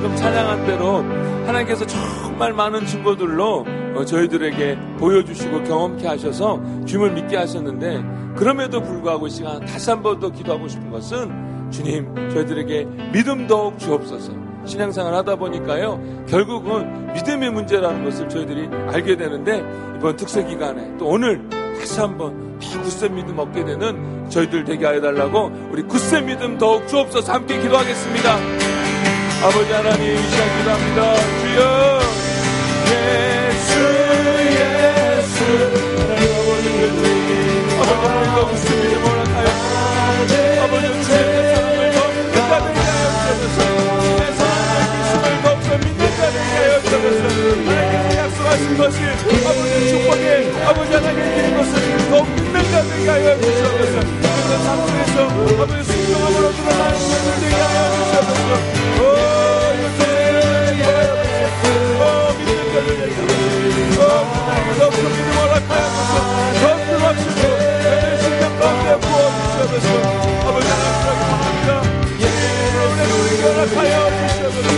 방금 찬양한 대로 하나님께서 정말 많은 증거들로 어, 저희들에게 보여주시고 경험케 하셔서 주님을 믿게 하셨는데 그럼에도 불구하고 이 시간 다시 한 번 더 기도하고 싶은 것은 주님 저희들에게 믿음 더욱 주옵소서 신앙생활 하다 보니까요 결국은 믿음의 문제라는 것을 저희들이 알게 되는데 이번 특세 기간에 또 오늘 다시 한번 더 굳센 믿음 얻게 되는 저희들 되게 하여 달라고 우리 굳센 믿음 더욱 주옵소서 함께 기도하겠습니다. 아버지 하나님 이 시간 기도합니다. 주여 예수 예수 아버지 우리가 굳센 믿음 허락하여 아버지 주님의 사랑을 더 되게 하여 주옵소서 주님의 사랑을 믿음을 더욱더 믿는 자 되게 하여 주옵소서 하나님께서 약속하신 것이 아버지 축복에 아버지 하나님께 드린 것을 더욱 자들 가여 주시옵소서 그래서 상승에서 아버지 순종함으로 드러나는 것들 되게 하여 주시옵소서 오 이것들을 되게 하여 주시옵소서 오 믿는 자들 되게 하여 주시옵소서 더 푸른 믿음 허락하여 주시옵소서 더 푸른 확신으로 내내 신경 가운데 부어주시옵소서 아버지 하나님 감사합니다 예수님으로 내 우리 연락하여 주시옵소서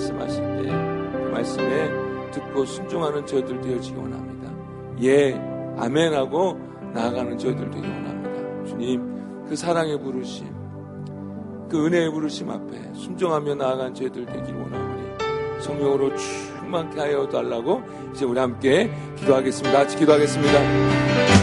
말씀하실 때 그 말씀에 듣고 순종하는 저희들 되어지기 원합니다. 예, 아멘하고 나아가는 저희들 되기 원합니다. 주님, 그 사랑의 부르심, 그 은혜의 부르심 앞에 순종하며 나아간 저희들 되길 원하오니 성령으로 충만케 하여 달라고 이제 우리 함께 기도하겠습니다. 같이 기도하겠습니다.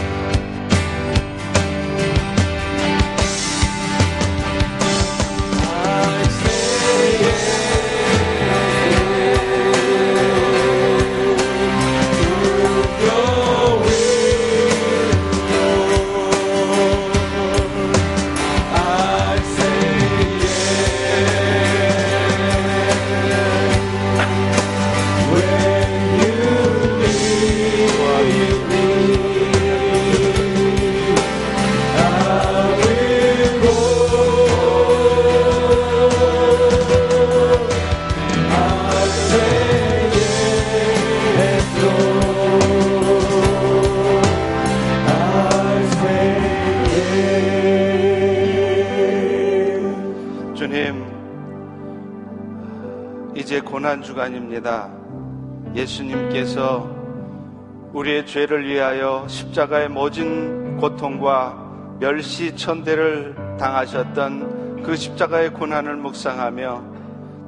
죄를 위하여 십자가의 모진 고통과 멸시 천대를 당하셨던 그 십자가의 고난을 묵상하며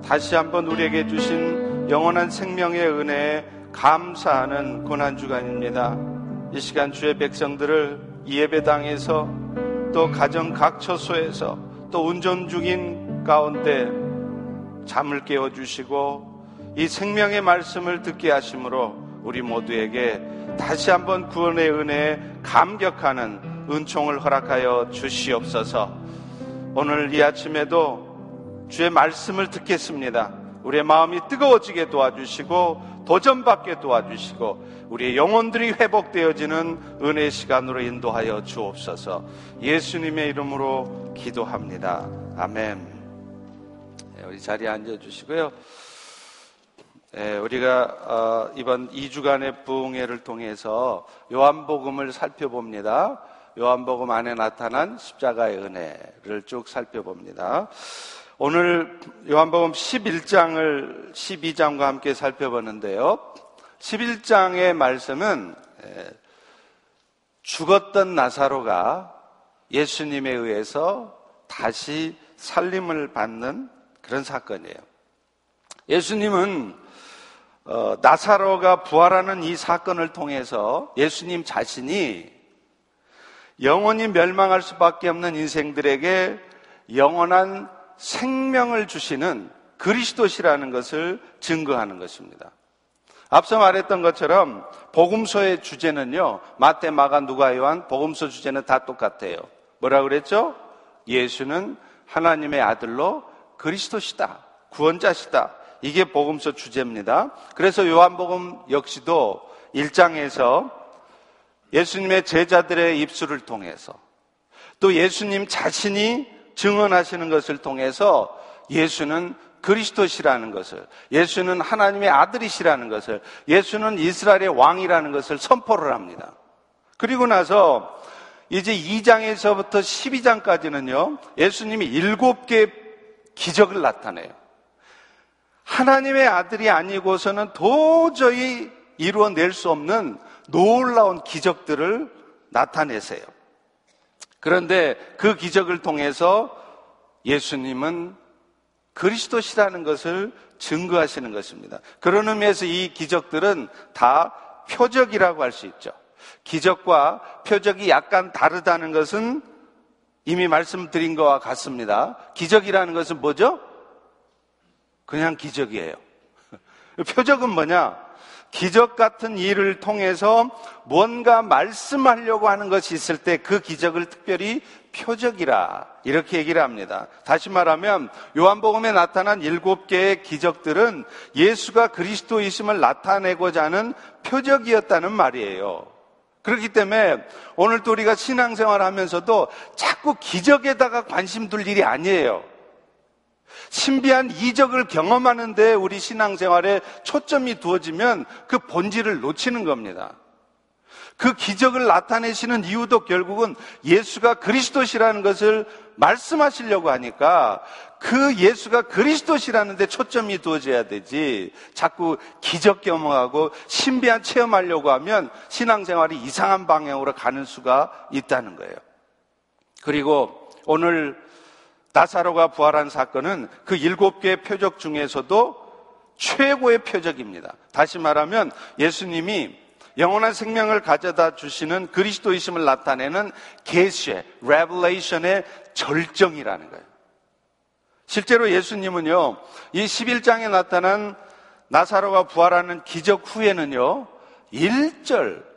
다시 한번 우리에게 주신 영원한 생명의 은혜에 감사하는 고난 주간입니다. 이 시간 주의 백성들을 이 예배당에서 또 가정 각 처소에서 또 운전 중인 가운데 잠을 깨워 주시고 이 생명의 말씀을 듣게 하심으로 우리 모두에게 다시 한번 구원의 은혜에 감격하는 은총을 허락하여 주시옵소서. 오늘 이 아침에도 주의 말씀을 듣겠습니다. 우리의 마음이 뜨거워지게 도와주시고 도전받게 도와주시고 우리의 영혼들이 회복되어지는 은혜 시간으로 인도하여 주옵소서. 예수님의 이름으로 기도합니다. 아멘. 네, 우리 자리에 앉아 주시고요. 네, 우리가 어, 이번 2주간의 부흥회를 통해서 요한복음을 살펴봅니다. 요한복음 안에 나타난 십자가의 은혜를 쭉 살펴봅니다. 오늘 요한복음 11장을 12장과 함께 살펴보는데요. 11장의 말씀은 죽었던 나사로가 예수님에 의해서 다시 살림을 받는 그런 사건이에요. 예수님은 어, 나사로가 부활하는 이 사건을 통해서 예수님 자신이 영원히 멸망할 수밖에 없는 인생들에게 영원한 생명을 주시는 그리스도시라는 것을 증거하는 것입니다. 앞서 말했던 것처럼 복음서의 주제는요. 마태, 마가, 누가, 요한 복음서 주제는 다 똑같아요. 뭐라 그랬죠? 예수는 하나님의 아들로 그리스도시다. 구원자시다. 이게 복음서 주제입니다. 그래서 요한복음 역시도 1장에서 예수님의 제자들의 입술을 통해서 또 예수님 자신이 증언하시는 것을 통해서 예수는 그리스도시라는 것을, 예수는 하나님의 아들이시라는 것을, 예수는 이스라엘의 왕이라는 것을 선포를 합니다. 그리고 나서 이제 2장에서부터 12장까지는요, 예수님이 일곱 개의 기적을 나타내요. 하나님의 아들이 아니고서는 도저히 이루어낼 수 없는 놀라운 기적들을 나타내세요. 그런데 그 기적을 통해서 예수님은 그리스도시라는 것을 증거하시는 것입니다. 그런 의미에서 이 기적들은 다 표적이라고 할 수 있죠. 기적과 표적이 약간 다르다는 것은 이미 말씀드린 것과 같습니다. 기적이라는 것은 뭐죠? 그냥 기적이에요. 표적은 뭐냐? 기적 같은 일을 통해서 뭔가 말씀하려고 하는 것이 있을 때 그 기적을 특별히 표적이라 이렇게 얘기를 합니다. 다시 말하면 요한복음에 나타난 일곱 개의 기적들은 예수가 그리스도이심을 나타내고자 하는 표적이었다는 말이에요. 그렇기 때문에 오늘도 우리가 신앙생활 하면서도 자꾸 기적에다가 관심 둘 일이 아니에요. 신비한 이적을 경험하는데 우리 신앙생활에 초점이 두어지면 그 본질을 놓치는 겁니다. 그 기적을 나타내시는 이유도 결국은 예수가 그리스도시라는 것을 말씀하시려고 하니까 그 예수가 그리스도시라는 데 초점이 두어져야 되지. 자꾸 기적 경험하고 신비한 체험하려고 하면 신앙생활이 이상한 방향으로 가는 수가 있다는 거예요. 그리고 오늘 나사로가 부활한 사건은 그 일곱 개의 표적 중에서도 최고의 표적입니다. 다시 말하면 예수님이 영원한 생명을 가져다 주시는 그리스도이심을 나타내는 계시의 revelation의 절정이라는 거예요. 실제로 예수님은요, 이 11장에 나타난 나사로가 부활하는 기적 후에는요, 일절,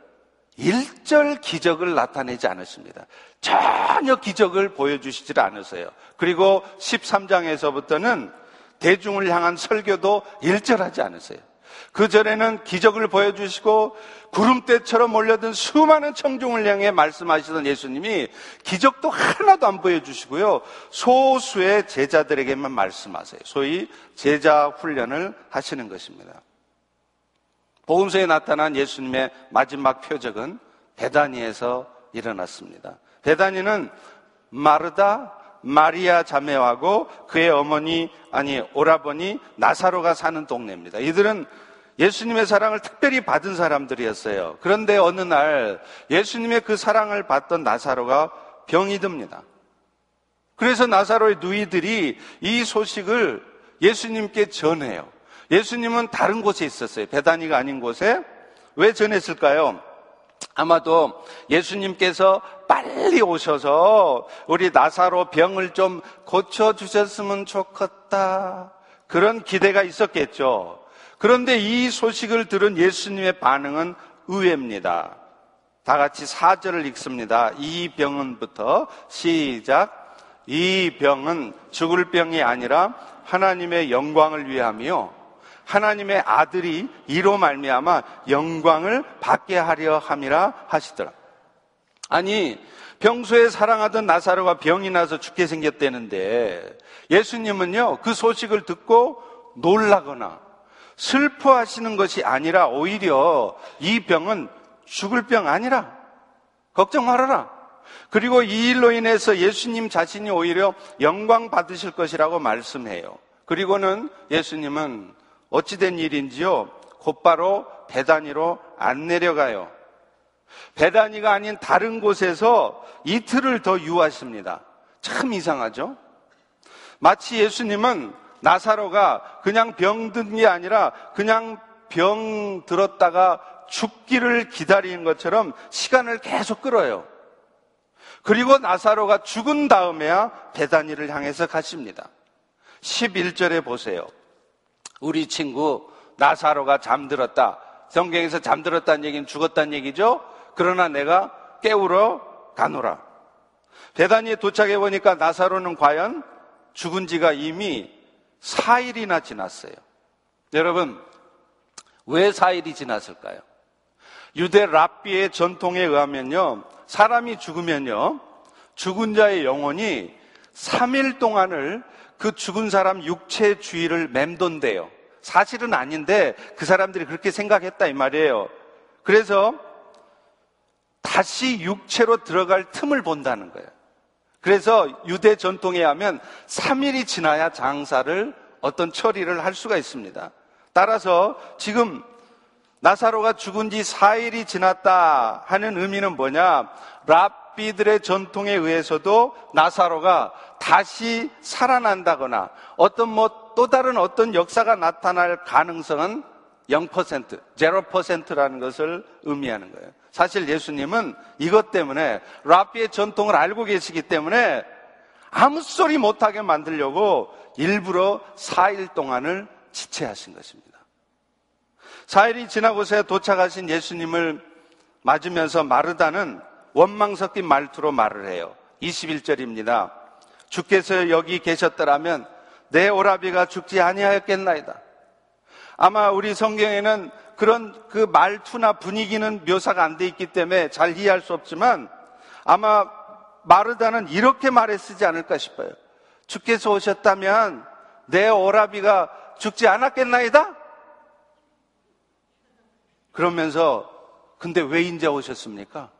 일절 기적을 나타내지 않으십니다. 전혀 기적을 보여주시질 않으세요. 그리고 13장에서부터는 대중을 향한 설교도 일절하지 않으세요. 그 전에는 기적을 보여주시고 구름대처럼 몰려든 수많은 청중을 향해 말씀하시던 예수님이 기적도 하나도 안 보여주시고요. 소수의 제자들에게만 말씀하세요. 소위 제자 훈련을 하시는 것입니다. 복음서에 나타난 예수님의 마지막 표적은 베다니에서 일어났습니다. 베다니는 마르다, 마리아 자매하고 그의 어머니, 아니, 오라버니, 나사로가 사는 동네입니다. 이들은 예수님의 사랑을 특별히 받은 사람들이었어요. 그런데 어느 날 예수님의 그 사랑을 받던 나사로가 병이 듭니다. 그래서 나사로의 누이들이 이 소식을 예수님께 전해요. 예수님은 다른 곳에 있었어요. 배단이가 아닌 곳에. 왜 전했을까요? 아마도 예수님께서 빨리 오셔서 우리 나사로 병을 좀 고쳐주셨으면 좋겠다. 그런 기대가 있었겠죠. 그런데 이 소식을 들은 예수님의 반응은 의외입니다. 다 같이 사절을 읽습니다. 이 병은부터 시작. 이 병은 죽을 병이 아니라 하나님의 영광을 위함이요. 하나님의 아들이 이로 말미암아 영광을 받게 하려 함이라 하시더라. 아니 평소에 사랑하던 나사로가 병이 나서 죽게 생겼다는데 예수님은요, 그 소식을 듣고 놀라거나 슬퍼하시는 것이 아니라 오히려 이 병은 죽을 병 아니라 걱정 말아라. 그리고 이 일로 인해서 예수님 자신이 오히려 영광 받으실 것이라고 말씀해요. 그리고는 예수님은 어찌된 일인지요? 곧바로 배단위로 안 내려가요. 배단위가 아닌 다른 곳에서 이틀을 더 유하십니다. 참 이상하죠? 마치 예수님은 나사로가 그냥 병든 게 아니라 그냥 병 들었다가 죽기를 기다리는 것처럼 시간을 계속 끌어요. 그리고 나사로가 죽은 다음에야 베다니를 향해서 가십니다. 11절에 보세요. 우리 친구 나사로가 잠들었다. 성경에서 잠들었다는 얘기는 죽었다는 얘기죠? 그러나 내가 깨우러 가노라. 베다니에 도착해 보니까 나사로는 과연 죽은 지가 이미 4일이나 지났어요. 여러분, 왜 4일이 지났을까요? 유대 랍비의 전통에 의하면요, 사람이 죽으면요, 죽은 자의 영혼이 3일 동안을 그 죽은 사람 육체 주위를 맴돈대요. 사실은 아닌데 그 사람들이 그렇게 생각했다 이 말이에요. 그래서 다시 육체로 들어갈 틈을 본다는 거예요. 그래서 유대 전통에 하면 3일이 지나야 장사를 어떤 처리를 할 수가 있습니다. 따라서 지금 나사로가 죽은 지 4일이 지났다 하는 의미는 뭐냐? 랍비들의 전통에 의해서도 나사로가 다시 살아난다거나 어떤 뭐 또 다른 어떤 역사가 나타날 가능성은 0%, 0%라는 것을 의미하는 거예요. 사실 예수님은 이것 때문에 랍비의 전통을 알고 계시기 때문에 아무 소리 못하게 만들려고 일부러 4일 동안을 지체하신 것입니다. 4일이 지나고서 도착하신 예수님을 맞으면서 마르다는 원망 섞인 말투로 말을 해요. 21절입니다. 주께서 여기 계셨더라면 내 오라비가 죽지 아니하였겠나이다. 아마 우리 성경에는 그런 그 말투나 분위기는 묘사가 안 돼 있기 때문에 잘 이해할 수 없지만 아마 마르다는 이렇게 말해 쓰지 않을까 싶어요. 주께서 오셨다면 내 오라비가 죽지 않았겠나이다? 그러면서 근데 왜 인제 오셨습니까?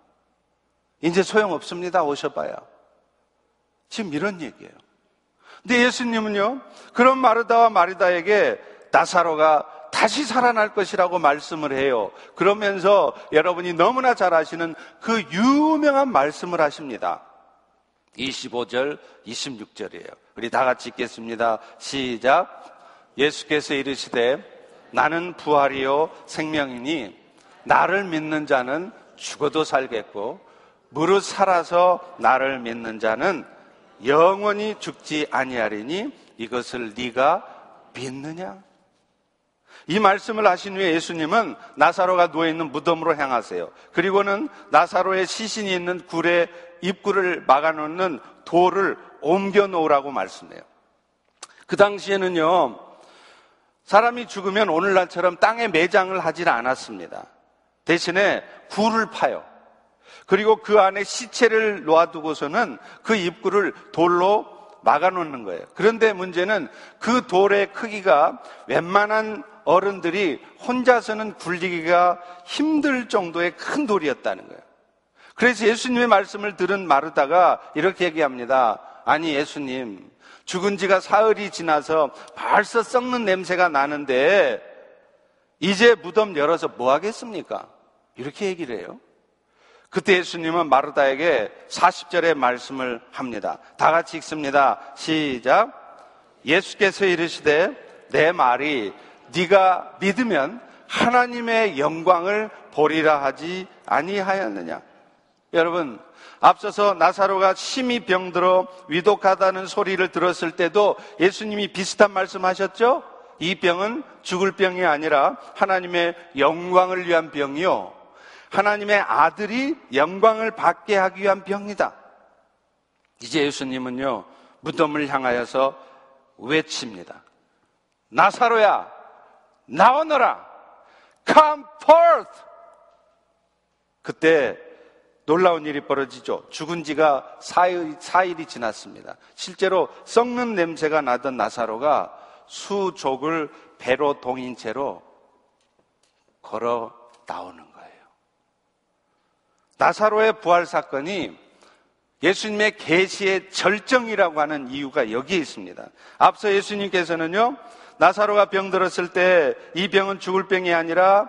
이제 소용없습니다. 오셔봐야. 지금 이런 얘기예요. 근데 예수님은요, 그런 마르다와 마리다에게 나사로가 다시 살아날 것이라고 말씀을 해요. 그러면서 여러분이 너무나 잘 아시는 그 유명한 말씀을 하십니다. 25절, 26절이에요. 우리 다 같이 읽겠습니다. 시작. 예수께서 이르시되 나는 부활이요 생명이니 나를 믿는 자는 죽어도 살겠고 무릇 살아서 나를 믿는 자는 영원히 죽지 아니하리니 이것을 네가 믿느냐? 이 말씀을 하신 후에 예수님은 나사로가 누워 있는 무덤으로 향하세요. 그리고는 나사로의 시신이 있는 굴의 입구를 막아놓는 돌을 옮겨 놓으라고 말씀해요. 그 당시에는요, 사람이 죽으면 오늘날처럼 땅에 매장을 하질 않았습니다. 대신에 굴을 파요. 그리고 그 안에 시체를 놓아두고서는 그 입구를 돌로 막아놓는 거예요. 그런데 문제는 그 돌의 크기가 웬만한 어른들이 혼자서는 굴리기가 힘들 정도의 큰 돌이었다는 거예요. 그래서 예수님의 말씀을 들은 마르다가 이렇게 얘기합니다. 아니, 예수님, 죽은 지가 사흘이 지나서 벌써 썩는 냄새가 나는데 이제 무덤 열어서 뭐 하겠습니까? 이렇게 얘기를 해요. 그때 예수님은 마르다에게 40절의 말씀을 합니다. 다 같이 읽습니다. 시작. 예수께서 이르시되 내 말이 네가 믿으면 하나님의 영광을 보리라 하지 아니하였느냐. 여러분, 앞서서 나사로가 심히 병들어 위독하다는 소리를 들었을 때도 예수님이 비슷한 말씀 하셨죠? 이 병은 죽을 병이 아니라 하나님의 영광을 위한 병이요. 하나님의 아들이 영광을 받게 하기 위한 병이다. 이제 예수님은요, 무덤을 향하여서 외칩니다. 나사로야, 나오너라! Come forth! 그때 놀라운 일이 벌어지죠. 죽은 지가 4일, 4일이 지났습니다. 실제로 썩는 냄새가 나던 나사로가 수족을 배로 동인 채로 걸어 나오는 거예요. 나사로의 부활 사건이 예수님의 계시의 절정이라고 하는 이유가 여기에 있습니다. 앞서 예수님께서는요, 나사로가 병들었을 때 이 병은 죽을 병이 아니라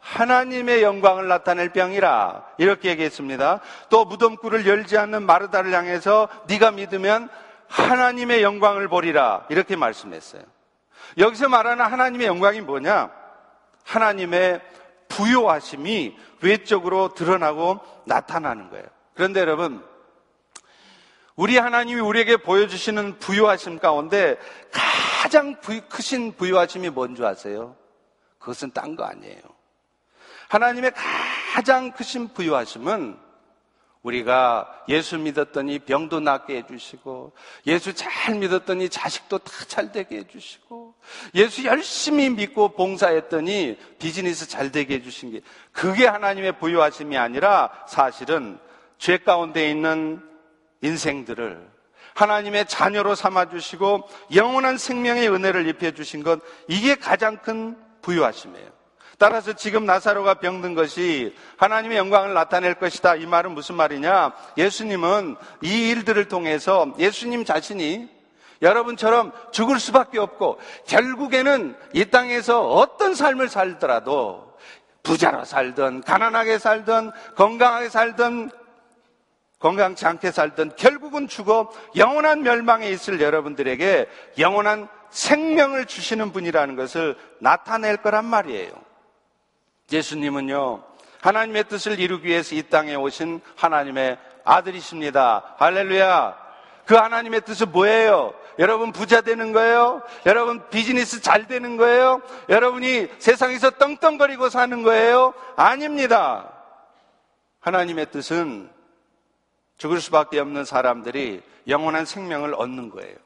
하나님의 영광을 나타낼 병이라 이렇게 얘기했습니다. 또 무덤굴을 열지 않는 마르다를 향해서 네가 믿으면 하나님의 영광을 보리라 이렇게 말씀했어요. 여기서 말하는 하나님의 영광이 뭐냐? 하나님의 부요하심이 외적으로 드러나고 나타나는 거예요. 그런데 여러분, 우리 하나님이 우리에게 보여주시는 부요하심 가운데 가장 크신 부요하심이 뭔지 아세요? 그것은 딴 거 아니에요. 하나님의 가장 크신 부요하심은 우리가 예수 믿었더니 병도 낫게 해주시고, 예수 잘 믿었더니 자식도 다 잘 되게 해주시고, 예수 열심히 믿고 봉사했더니 비즈니스 잘 되게 해주신 게, 그게 하나님의 부요하심이 아니라 사실은 죄 가운데 있는 인생들을 하나님의 자녀로 삼아주시고 영원한 생명의 은혜를 입혀주신 것, 이게 가장 큰 부요하심이에요. 따라서 지금 나사로가 병든 것이 하나님의 영광을 나타낼 것이다. 이 말은 무슨 말이냐? 예수님은 이 일들을 통해서 예수님 자신이 여러분처럼 죽을 수밖에 없고 결국에는 이 땅에서 어떤 삶을 살더라도 부자로 살든 가난하게 살든 건강하게 살든 건강치 않게 살든 결국은 죽어 영원한 멸망에 있을 여러분들에게 영원한 생명을 주시는 분이라는 것을 나타낼 거란 말이에요. 예수님은요, 하나님의 뜻을 이루기 위해서 이 땅에 오신 하나님의 아들이십니다. 할렐루야. 그 하나님의 뜻은 뭐예요? 여러분 부자 되는 거예요? 여러분 비즈니스 잘 되는 거예요? 여러분이 세상에서 떵떵거리고 사는 거예요? 아닙니다. 하나님의 뜻은 죽을 수밖에 없는 사람들이 영원한 생명을 얻는 거예요.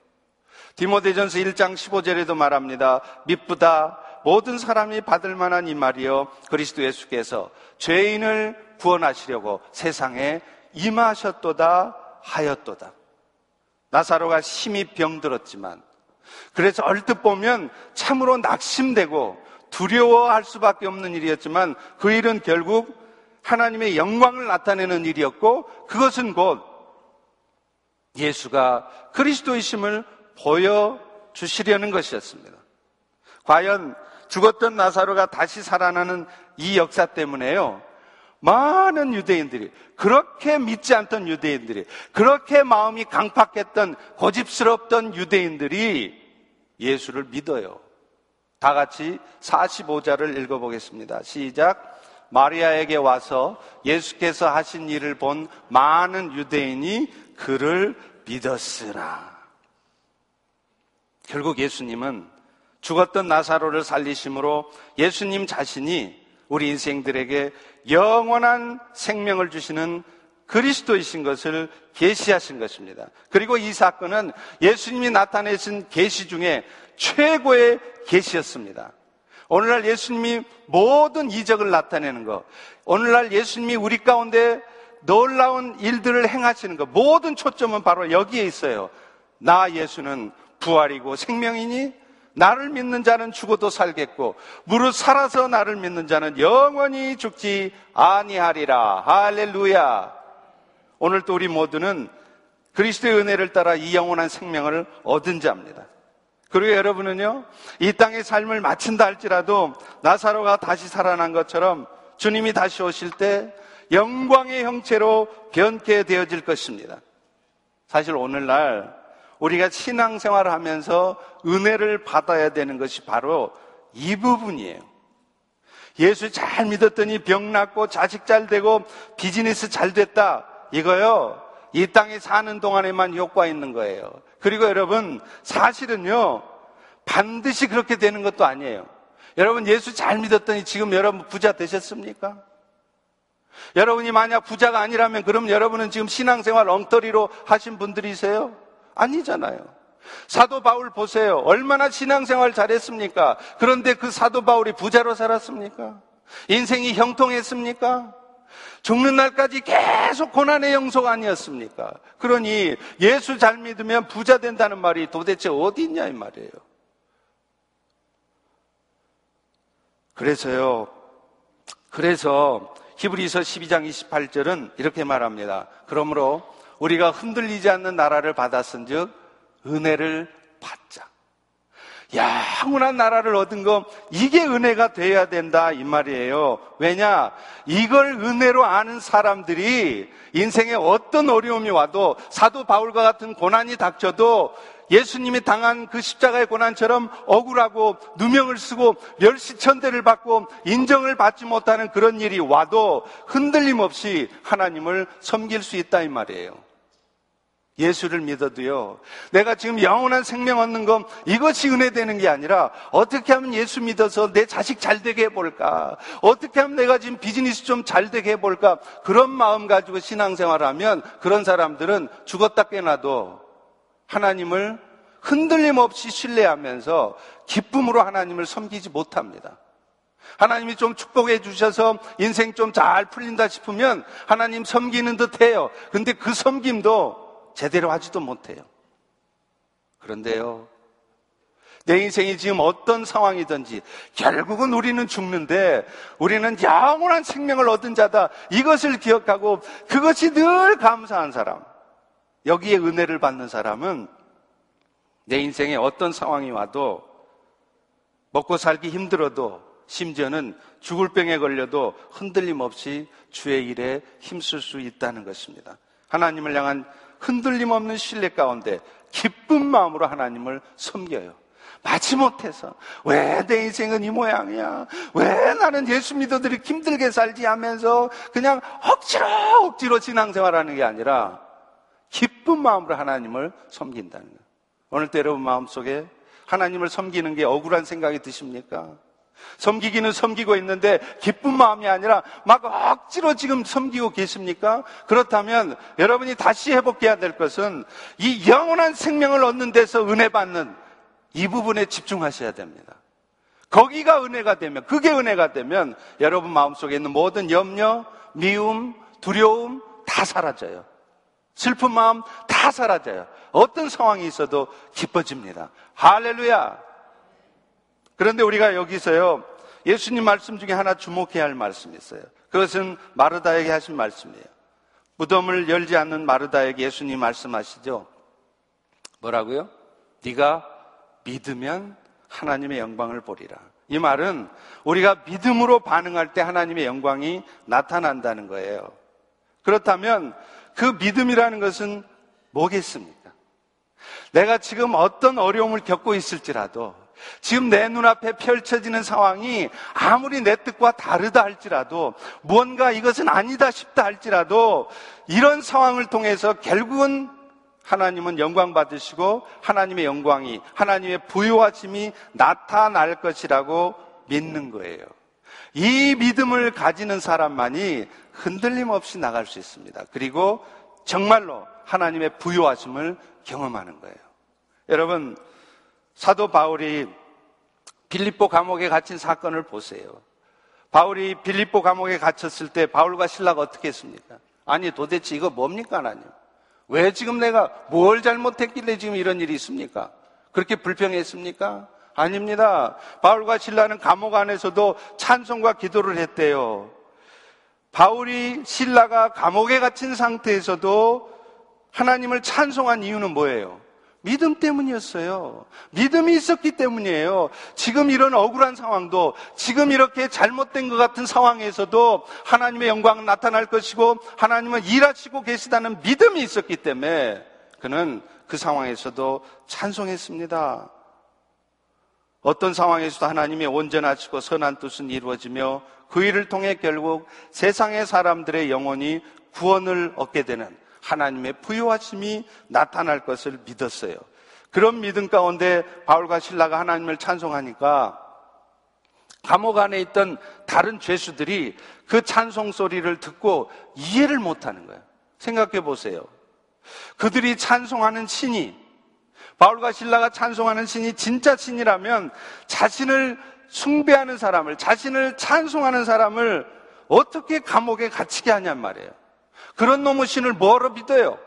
디모데전서 1장 15절에도 말합니다. 미쁘다 모든 사람이 받을 만한 이 말이요. 그리스도 예수께서 죄인을 구원하시려고 세상에 임하셨도다 하였도다. 나사로가 심히 병들었지만 그래서 얼뜻 보면 참으로 낙심되고 두려워할 수밖에 없는 일이었지만 그 일은 결국 하나님의 영광을 나타내는 일이었고 그것은 곧 예수가 그리스도이심을 보여주시려는 것이었습니다. 과연 죽었던 나사로가 다시 살아나는 이 역사 때문에요. 많은 유대인들이 그렇게 믿지 않던 유대인들이 그렇게 마음이 강팍했던 고집스럽던 유대인들이 예수를 믿어요. 다 같이 45자를 읽어보겠습니다. 시작. 마리아에게 와서 예수께서 하신 일을 본 많은 유대인이 그를 믿었으나. 결국 예수님은 죽었던 나사로를 살리심으로 예수님 자신이 우리 인생들에게 영원한 생명을 주시는 그리스도이신 것을 계시하신 것입니다. 그리고 이 사건은 예수님이 나타내신 계시 중에 최고의 계시였습니다. 오늘날 예수님이 모든 이적을 나타내는 것, 오늘날 예수님이 우리 가운데 놀라운 일들을 행하시는 것, 모든 초점은 바로 여기에 있어요. 나 예수는 부활이고 생명이니 나를 믿는 자는 죽어도 살겠고 무릇 살아서 나를 믿는 자는 영원히 죽지 아니하리라. 할렐루야. 오늘 또 우리 모두는 그리스도의 은혜를 따라 이 영원한 생명을 얻은 자입니다. 그리고 여러분은요, 이 땅의 삶을 마친다 할지라도 나사로가 다시 살아난 것처럼 주님이 다시 오실 때 영광의 형체로 변케 되어질 것입니다. 사실 오늘날 우리가 신앙생활을 하면서 은혜를 받아야 되는 것이 바로 이 부분이에요. 예수 잘 믿었더니 병 낫고 자식 잘 되고 비즈니스 잘 됐다. 이거요. 이 땅에 사는 동안에만 효과 있는 거예요. 그리고 여러분, 사실은요, 반드시 그렇게 되는 것도 아니에요. 여러분, 예수 잘 믿었더니 지금 여러분 부자 되셨습니까? 여러분이 만약 부자가 아니라면 그럼 여러분은 지금 신앙생활 엉터리로 하신 분들이세요? 아니잖아요. 사도 바울 보세요. 얼마나 신앙생활 잘했습니까? 그런데 그 사도 바울이 부자로 살았습니까? 인생이 형통했습니까? 죽는 날까지 계속 고난의 영속 아니었습니까? 그러니 예수 잘 믿으면 부자 된다는 말이 도대체 어디 있냐 이 말이에요. 그래서요. 그래서 히브리서 12장 28절은 이렇게 말합니다. 그러므로 우리가 흔들리지 않는 나라를 받았은즉 은혜를 받자. 영원한 나라를 얻은 거 이게 은혜가 돼야 된다 이 말이에요. 왜냐? 이걸 은혜로 아는 사람들이 인생에 어떤 어려움이 와도 사도 바울과 같은 고난이 닥쳐도 예수님이 당한 그 십자가의 고난처럼 억울하고 누명을 쓰고 멸시천대를 받고 인정을 받지 못하는 그런 일이 와도 흔들림 없이 하나님을 섬길 수 있다 이 말이에요. 예수를 믿어도요. 내가 지금 영원한 생명 얻는 건 이것이 은혜 되는 게 아니라 어떻게 하면 예수 믿어서 내 자식 잘 되게 해볼까? 어떻게 하면 내가 지금 비즈니스 좀 잘 되게 해볼까? 그런 마음 가지고 신앙생활을 하면 그런 사람들은 죽었다 깨나도 하나님을 흔들림 없이 신뢰하면서 기쁨으로 하나님을 섬기지 못합니다. 하나님이 좀 축복해 주셔서 인생 좀 잘 풀린다 싶으면 하나님 섬기는 듯 해요. 근데 그 섬김도 제대로 하지도 못해요. 그런데요, 내 인생이 지금 어떤 상황이든지 결국은 우리는 죽는데 우리는 영원한 생명을 얻은 자다. 이것을 기억하고 그것이 늘 감사한 사람. 여기에 은혜를 받는 사람은 내 인생에 어떤 상황이 와도 먹고 살기 힘들어도 심지어는 죽을 병에 걸려도 흔들림 없이 주의 일에 힘쓸 수 있다는 것입니다. 하나님을 향한 흔들림 없는 신뢰 가운데 기쁜 마음으로 하나님을 섬겨요. 마치 못해서 왜 내 인생은 이 모양이야? 왜 나는 예수 믿어들이 힘들게 살지 하면서 그냥 억지로 억지로 신앙생활하는 게 아니라 기쁜 마음으로 하나님을 섬긴다는 거예요. 오늘도 여러분 마음속에 하나님을 섬기는 게 억울한 생각이 드십니까? 섬기기는 섬기고 있는데 기쁜 마음이 아니라 막 억지로 지금 섬기고 계십니까? 그렇다면 여러분이 다시 회복해야 될 것은 이 영원한 생명을 얻는 데서 은혜 받는 이 부분에 집중하셔야 됩니다. 거기가 은혜가 되면, 그게 은혜가 되면 여러분 마음속에 있는 모든 염려, 미움, 두려움 다 사라져요. 슬픈 마음 다 사라져요. 어떤 상황이 있어도 기뻐집니다. 할렐루야! 그런데 우리가 여기서요, 예수님 말씀 중에 하나 주목해야 할 말씀이 있어요. 그것은 마르다에게 하신 말씀이에요. 무덤을 열지 않는 마르다에게 예수님 말씀하시죠. 뭐라고요? 네가 믿으면 하나님의 영광을 보리라. 이 말은 우리가 믿음으로 반응할 때 하나님의 영광이 나타난다는 거예요. 그렇다면 그 믿음이라는 것은 뭐겠습니까? 내가 지금 어떤 어려움을 겪고 있을지라도 지금 내 눈앞에 펼쳐지는 상황이 아무리 내 뜻과 다르다 할지라도 무언가 이것은 아니다 싶다 할지라도 이런 상황을 통해서 결국은 하나님은 영광 받으시고 하나님의 영광이 하나님의 부유하심이 나타날 것이라고 믿는 거예요. 이 믿음을 가지는 사람만이 흔들림 없이 나갈 수 있습니다. 그리고 정말로 하나님의 부유하심을 경험하는 거예요. 여러분, 사도 바울이 빌립보 감옥에 갇힌 사건을 보세요. 바울이 빌립보 감옥에 갇혔을 때 바울과 신라가 어떻게 했습니까? 아니 도대체 이거 뭡니까 하나님? 왜 지금 내가 뭘 잘못했길래 지금 이런 일이 있습니까? 그렇게 불평했습니까? 아닙니다. 바울과 신라는 감옥 안에서도 찬송과 기도를 했대요. 바울이 신라가 감옥에 갇힌 상태에서도 하나님을 찬송한 이유는 뭐예요? 믿음 때문이었어요. 믿음이 있었기 때문이에요. 지금 이런 억울한 상황도 지금 이렇게 잘못된 것 같은 상황에서도 하나님의 영광은 나타날 것이고 하나님은 일하시고 계시다는 믿음이 있었기 때문에 그는 그 상황에서도 찬송했습니다. 어떤 상황에서도 하나님의 온전하 시고 선한 뜻은 이루어지며 그 일을 통해 결국 세상의 사람들의 영혼이 구원을 얻게 되는 하나님의 부유하심이 나타날 것을 믿었어요. 그런 믿음 가운데 바울과 신라가 하나님을 찬송하니까 감옥 안에 있던 다른 죄수들이 그 찬송 소리를 듣고 이해를 못하는 거예요. 생각해 보세요. 그들이 찬송하는 신이 바울과 신라가 찬송하는 신이 진짜 신이라면 자신을 숭배하는 사람을 자신을 찬송하는 사람을 어떻게 감옥에 갇히게 하냔 말이에요. 그런 놈의 신을 뭐하러 믿어요?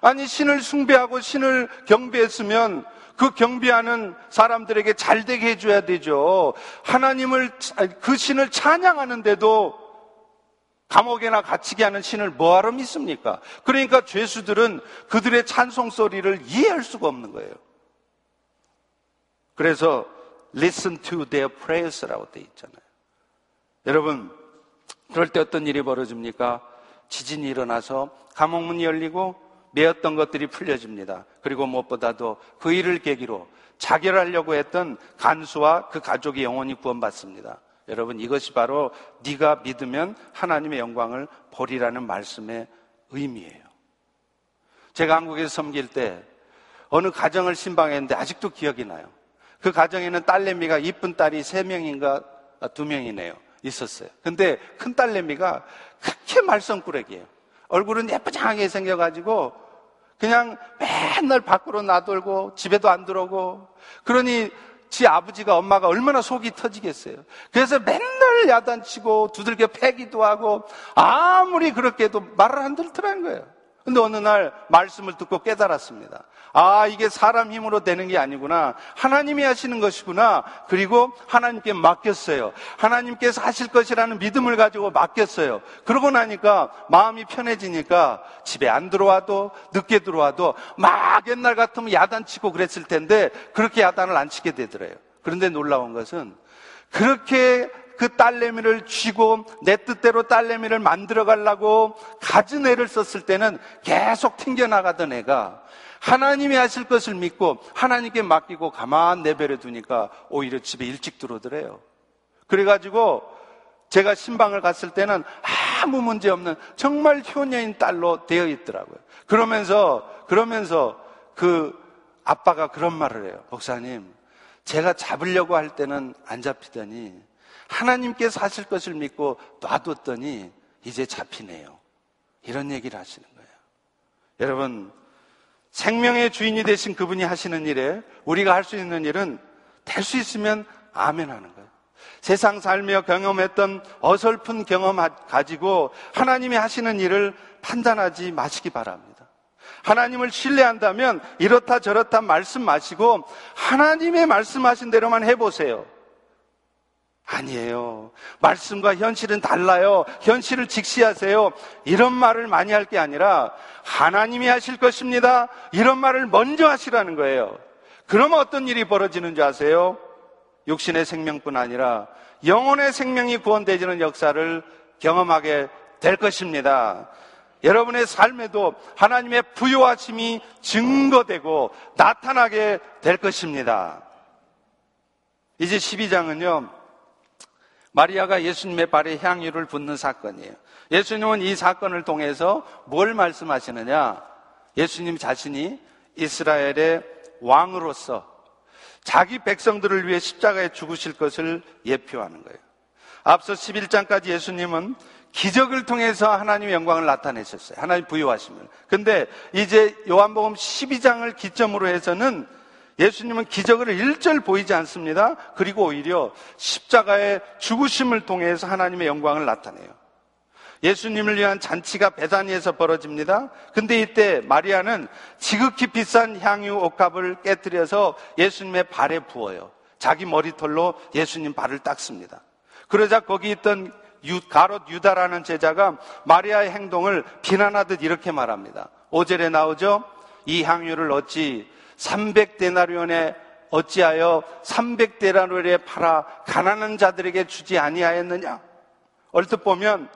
아니, 신을 숭배하고 신을 경배했으면 그 경배하는 사람들에게 잘 되게 해줘야 되죠. 하나님을, 그 신을 찬양하는데도 감옥에나 갇히게 하는 신을 뭐하러 믿습니까? 그러니까 죄수들은 그들의 찬송 소리를 이해할 수가 없는 거예요. 그래서 listen to their prayers라고 돼 있잖아요. 여러분, 그럴 때 어떤 일이 벌어집니까? 지진이 일어나서 감옥문이 열리고 매었던 것들이 풀려집니다. 그리고 무엇보다도 그 일을 계기로 자결하려고 했던 간수와 그 가족이 영원히 구원받습니다. 여러분 이것이 바로 네가 믿으면 하나님의 영광을 보리라는 말씀의 의미예요. 제가 한국에서 섬길 때 어느 가정을 신방했는데 아직도 기억이 나요. 그 가정에는 딸내미가 이쁜 딸이 세 명인가 두 명이네요. 있었어요. 근데 큰 딸내미가 그렇게 말썽꾸러기예요. 얼굴은 예쁘장하게 생겨가지고 그냥 맨날 밖으로 나돌고 집에도 안 들어오고 그러니 지 아버지가 엄마가 얼마나 속이 터지겠어요. 그래서 맨날 야단치고 두들겨 패기도 하고 아무리 그렇게 해도 말을 안 듣더라는 거예요. 근데 어느 날 말씀을 듣고 깨달았습니다. 아, 이게 사람 힘으로 되는 게 아니구나. 하나님이 하시는 것이구나. 그리고 하나님께 맡겼어요. 하나님께서 하실 것이라는 믿음을 가지고 맡겼어요. 그러고 나니까 마음이 편해지니까 집에 안 들어와도 늦게 들어와도 막 옛날 같으면 야단치고 그랬을 텐데 그렇게 야단을 안 치게 되더래요. 그런데 놀라운 것은 그렇게 그 딸내미를 쥐고 내 뜻대로 딸내미를 만들어 가려고 가진 애를 썼을 때는 계속 튕겨나가던 애가 하나님이 하실 것을 믿고 하나님께 맡기고 가만 내버려 두니까 오히려 집에 일찍 들어오더래요. 그래가지고 제가 신방을 갔을 때는 아무 문제 없는 정말 효녀인 딸로 되어 있더라고요. 그러면서, 그러면서 그 아빠가 그런 말을 해요. 목사님, 제가 잡으려고 할 때는 안 잡히더니 하나님께서 하실 것을 믿고 놔뒀더니 이제 잡히네요. 이런 얘기를 하시는 거예요. 여러분, 생명의 주인이 되신 그분이 하시는 일에 우리가 할 수 있는 일은 될 수 있으면 아멘 하는 거예요. 세상 살며 경험했던 어설픈 경험 가지고 하나님이 하시는 일을 판단하지 마시기 바랍니다. 하나님을 신뢰한다면 이렇다 저렇다 말씀 마시고 하나님의 말씀하신 대로만 해보세요. 아니에요. 말씀과 현실은 달라요. 현실을 직시하세요. 이런 말을 많이 할 게 아니라 하나님이 하실 것입니다. 이런 말을 먼저 하시라는 거예요. 그러면 어떤 일이 벌어지는 줄 아세요? 육신의 생명뿐 아니라 영혼의 생명이 구원되지는 역사를 경험하게 될 것입니다. 여러분의 삶에도 하나님의 부요하심이 증거되고 나타나게 될 것입니다. 이제 12장은요, 마리아가 예수님의 발에 향유를 붓는 사건이에요. 예수님은 이 사건을 통해서 뭘 말씀하시느냐? 예수님 자신이 이스라엘의 왕으로서 자기 백성들을 위해 십자가에 죽으실 것을 예표하는 거예요. 앞서 11장까지 예수님은 기적을 통해서 하나님의 영광을 나타내셨어요. 하나님 부여하심을. 근데 이제 요한복음 12장을 기점으로 해서는 예수님은 기적을 일절 보이지 않습니다. 그리고 오히려 십자가의 죽으심을 통해서 하나님의 영광을 나타내요. 예수님을 위한 잔치가 베다니에서 벌어집니다. 근데 이때 마리아는 지극히 비싼 향유 옥합을 깨뜨려서 예수님의 발에 부어요. 자기 머리털로 예수님 발을 닦습니다. 그러자 거기 있던 유, 가롯 유다라는 제자가 마리아의 행동을 비난하듯 이렇게 말합니다. 오절에 나오죠? 이 향유를 어찌 300데나리온에 어찌하여 300데나리온에 팔아 가난한 자들에게 주지 아니하였느냐? 얼핏 보면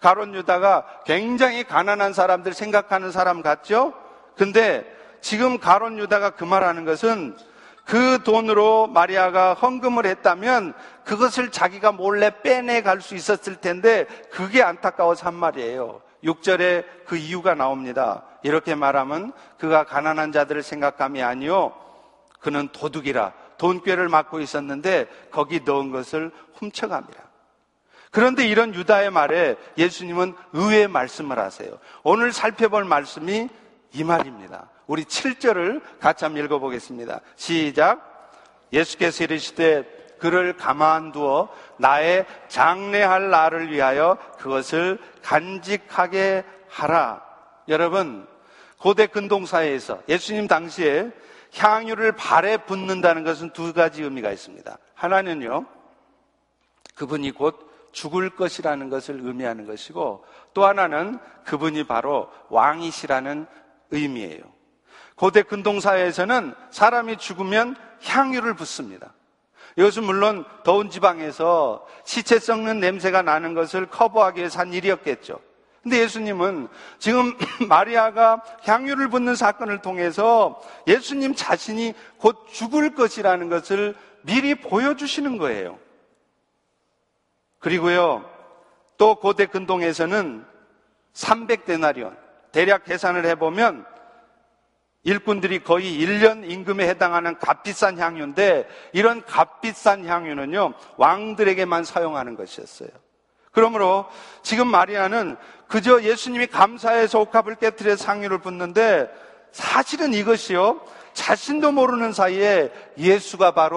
가론 유다가 굉장히 가난한 사람들 생각하는 사람 같죠? 근데 지금 가론 유다가 그 말하는 것은 그 돈으로 마리아가 헌금을 했다면 그것을 자기가 몰래 빼내 갈 수 있었을 텐데 그게 안타까워서 한 말이에요. 6절에 그 이유가 나옵니다. 이렇게 말하면 그가 가난한 자들을 생각함이 아니요. 그는 도둑이라 돈꾀를 맡고 있었는데 거기 넣은 것을 훔쳐갑니다. 그런데 이런 유다의 말에 예수님은 의외의 말씀을 하세요. 오늘 살펴볼 말씀이 이 말입니다. 우리 7절을 같이 한번 읽어보겠습니다. 시작. 예수께서 이르시되 그를 가만두어 나의 장래할 날을 위하여 그것을 간직하게 하라. 여러분, 고대 근동사회에서 예수님 당시에 향유를 발에 붓는다는 것은 두 가지 의미가 있습니다. 하나는요, 그분이 곧 죽을 것이라는 것을 의미하는 것이고 또 하나는 그분이 바로 왕이시라는 의미예요. 고대 근동사회에서는 사람이 죽으면 향유를 붓습니다. 이것은 물론 더운 지방에서 시체 썩는 냄새가 나는 것을 커버하기 위해서 한 일이었겠죠. 근데 예수님은 지금 마리아가 향유를 붓는 사건을 통해서 예수님 자신이 곧 죽을 것이라는 것을 미리 보여주시는 거예요. 그리고요, 또 고대 근동에서는 300데나리온, 대략 계산을 해보면 일꾼들이 거의 1년 임금에 해당하는 값비싼 향유인데 이런 값비싼 향유는요, 왕들에게만 사용하는 것이었어요. 그러므로 지금 마리아는 그저 예수님이 감사해서 옥합을 깨뜨려 상유를 붓는데 사실은 이것이요, 자신도 모르는 사이에 예수가 바로